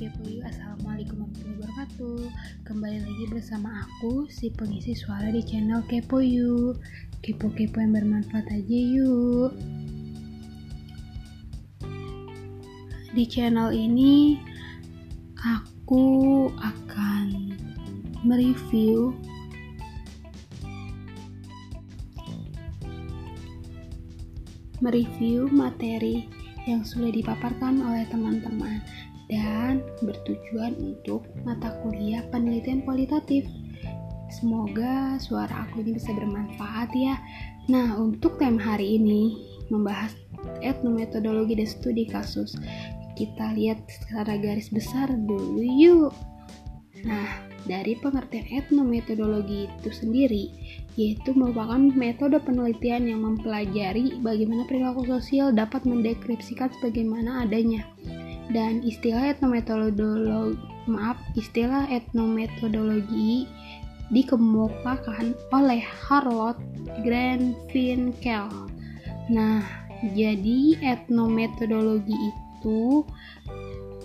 Kepo You Assalamualaikum warahmatullahi wabarakatuh. Kembali lagi bersama aku Si pengisi suara di channel Kepo You Kepo-kepo yang bermanfaat aja yuk. Di channel ini Aku akan mereview mereview materi yang sudah dipaparkan oleh teman-teman dan bertujuan untuk mata kuliah penelitian kualitatif. Semoga suara aku ini bisa bermanfaat ya. Nah, untuk tema hari ini membahas etnometodologi dan studi kasus. Kita lihat secara garis besar dulu yuk. Nah, dari pengertian etnometodologi itu sendiri, yaitu merupakan metode penelitian yang mempelajari bagaimana perilaku sosial dapat mendeskripsikan sebagaimana adanya. Dan istilah etnometodologi, maaf, istilah etnometodologi dikemukakan oleh Harlow Grenfell. Nah, jadi etnometodologi itu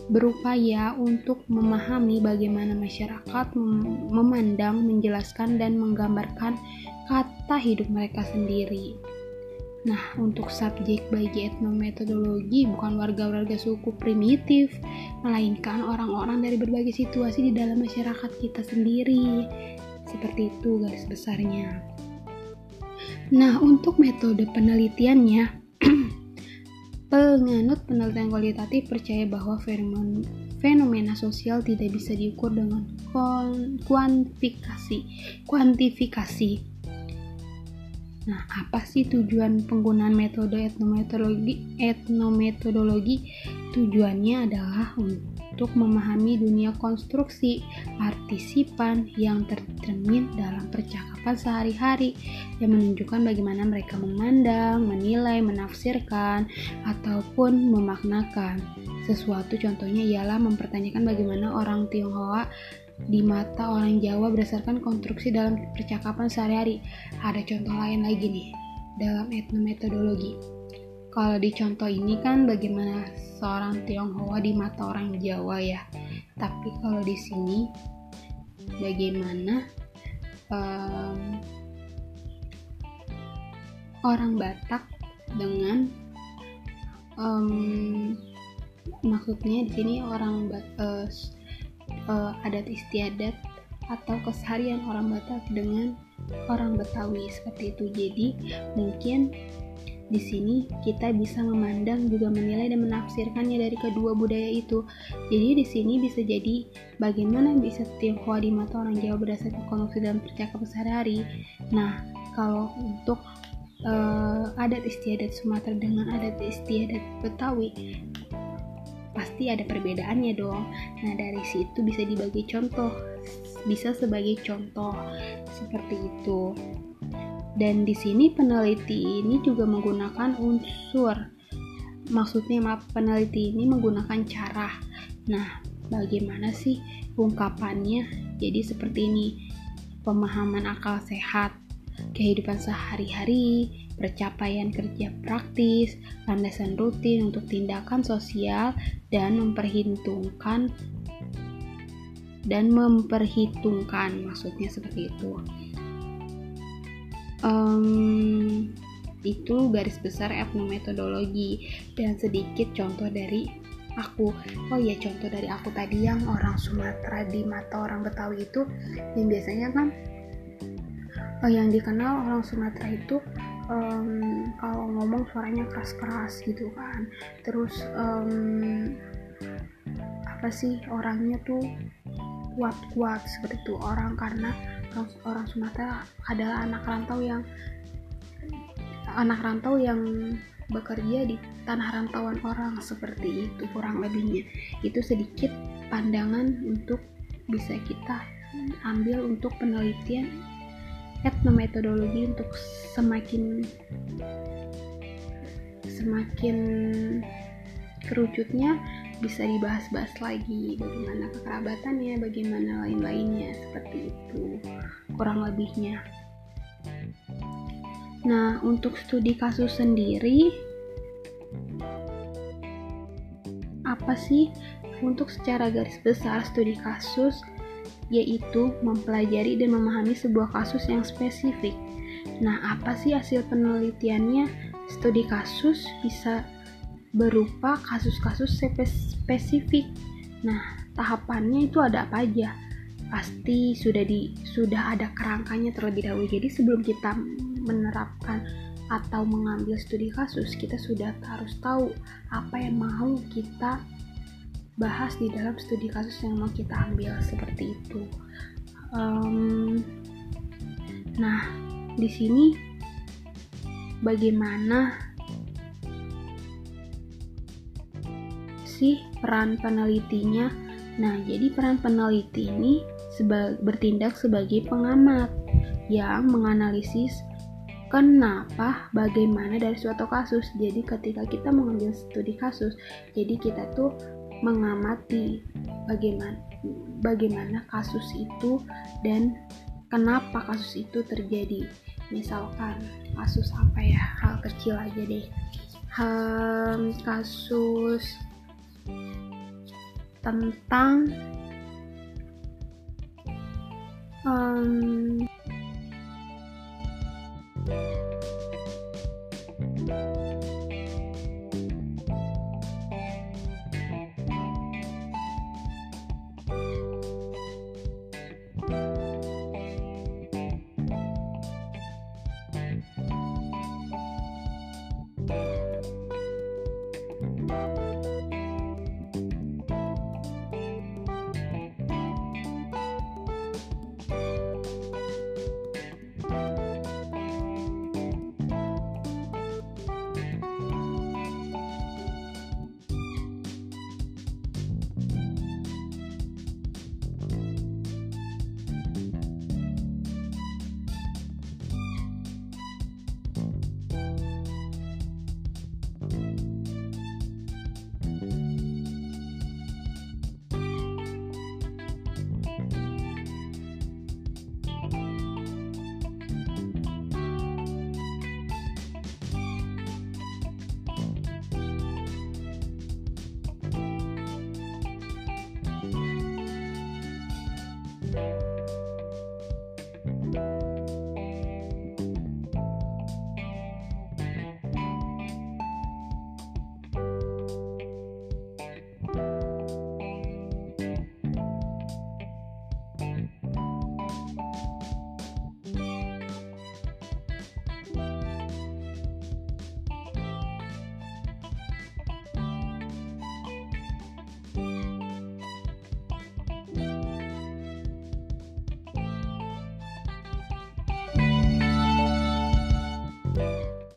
berupaya untuk memahami bagaimana masyarakat memandang, menjelaskan, dan menggambarkan kata hidup mereka sendiri. Nah, untuk subjek bagi etnometodologi bukan warga-warga suku primitif, melainkan orang-orang dari berbagai situasi di dalam masyarakat kita sendiri. Seperti itu garis besarnya. Nah, untuk metode penelitiannya, Penganut penelitian kualitatif percaya bahwa fenomena sosial tidak bisa diukur dengan kuantifikasi. Kuantifikasi. Nah, apa sih tujuan penggunaan metode etnometodologi? Etnometodologi tujuannya adalah untuk memahami dunia konstruksi partisipan yang tercermin dalam percakapan sehari-hari yang menunjukkan bagaimana mereka memandang, menilai, menafsirkan, ataupun memaknakan sesuatu. Contohnya ialah mempertanyakan bagaimana orang Tionghoa di mata orang Jawa berdasarkan konstruksi dalam percakapan sehari-hari. Ada contoh lain lagi nih dalam etnometodologi. Kalau di contoh ini kan bagaimana seorang Tionghoa di mata orang Jawa ya. Tapi kalau di sini bagaimana um, orang Batak dengan um, maksudnya di sini orang uh, uh, adat istiadat atau keseharian orang Batak dengan orang Betawi seperti itu. Jadi mungkin di sini kita bisa memandang juga menilai dan menafsirkannya dari kedua budaya itu. Jadi di sini bisa jadi bagaimana bisa Tionghoa di mata orang Jawa berdasarkan koneksi dalam percakapan sehari-hari. Nah, kalau untuk uh, adat istiadat Sumatera dengan adat istiadat Betawi pasti ada perbedaannya dong. Nah, dari situ bisa dibagi contoh, bisa sebagai contoh seperti itu. Dan di sini peneliti ini juga menggunakan unsur. Maksudnya maaf, peneliti ini menggunakan cara. Nah, bagaimana sih ungkapannya? Jadi seperti ini. Pemahaman akal sehat, kehidupan sehari-hari, percapaian kerja praktis, landasan rutin untuk tindakan sosial dan memperhitungkan dan memperhitungkan maksudnya seperti itu. Um, itu garis besar etnometodologi. Dan sedikit contoh dari aku. Oh ya contoh dari aku tadi yang orang Sumatera di mata orang Betawi itu yang biasanya kan oh, yang dikenal orang Sumatera itu um, kalau ngomong suaranya keras-keras gitu kan. Terus um, apa sih orangnya tuh kuat-kuat seperti itu. Orang karena orang Sumatera adalah anak rantau yang anak rantau yang bekerja di tanah rantauan orang seperti itu kurang lebihnya. Itu sedikit pandangan untuk bisa kita ambil untuk penelitian etnometodologi untuk semakin semakin kerucutnya bisa dibahas-bahas lagi bagaimana kekerabatannya, bagaimana lain-lainnya seperti itu kurang lebihnya. Nah, untuk studi kasus sendiri apa sih Untuk secara garis besar, studi kasus yaitu mempelajari dan memahami sebuah kasus yang spesifik. Nah, apa sih hasil penelitiannya? Studi kasus bisa berupa kasus-kasus spesifik. Nah, tahapannya itu ada apa aja? Pasti sudah di sudah ada kerangkanya terlebih dahulu. Jadi sebelum kita menerapkan atau mengambil studi kasus, kita sudah harus tahu apa yang mau kita bahas di dalam studi kasus yang mau kita ambil seperti itu. Um, nah, di sini bagaimana sih peran penelitinya? Nah, jadi peran peneliti ini seba bertindak sebagai pengamat yang menganalisis kenapa, bagaimana dari suatu kasus. Jadi ketika kita mengambil studi kasus, jadi kita tuh mengamati bagaimana bagaimana kasus itu dan kenapa kasus itu terjadi. Misalkan kasus apa ya? Hal kecil aja deh. Hmm, kasus tentang um.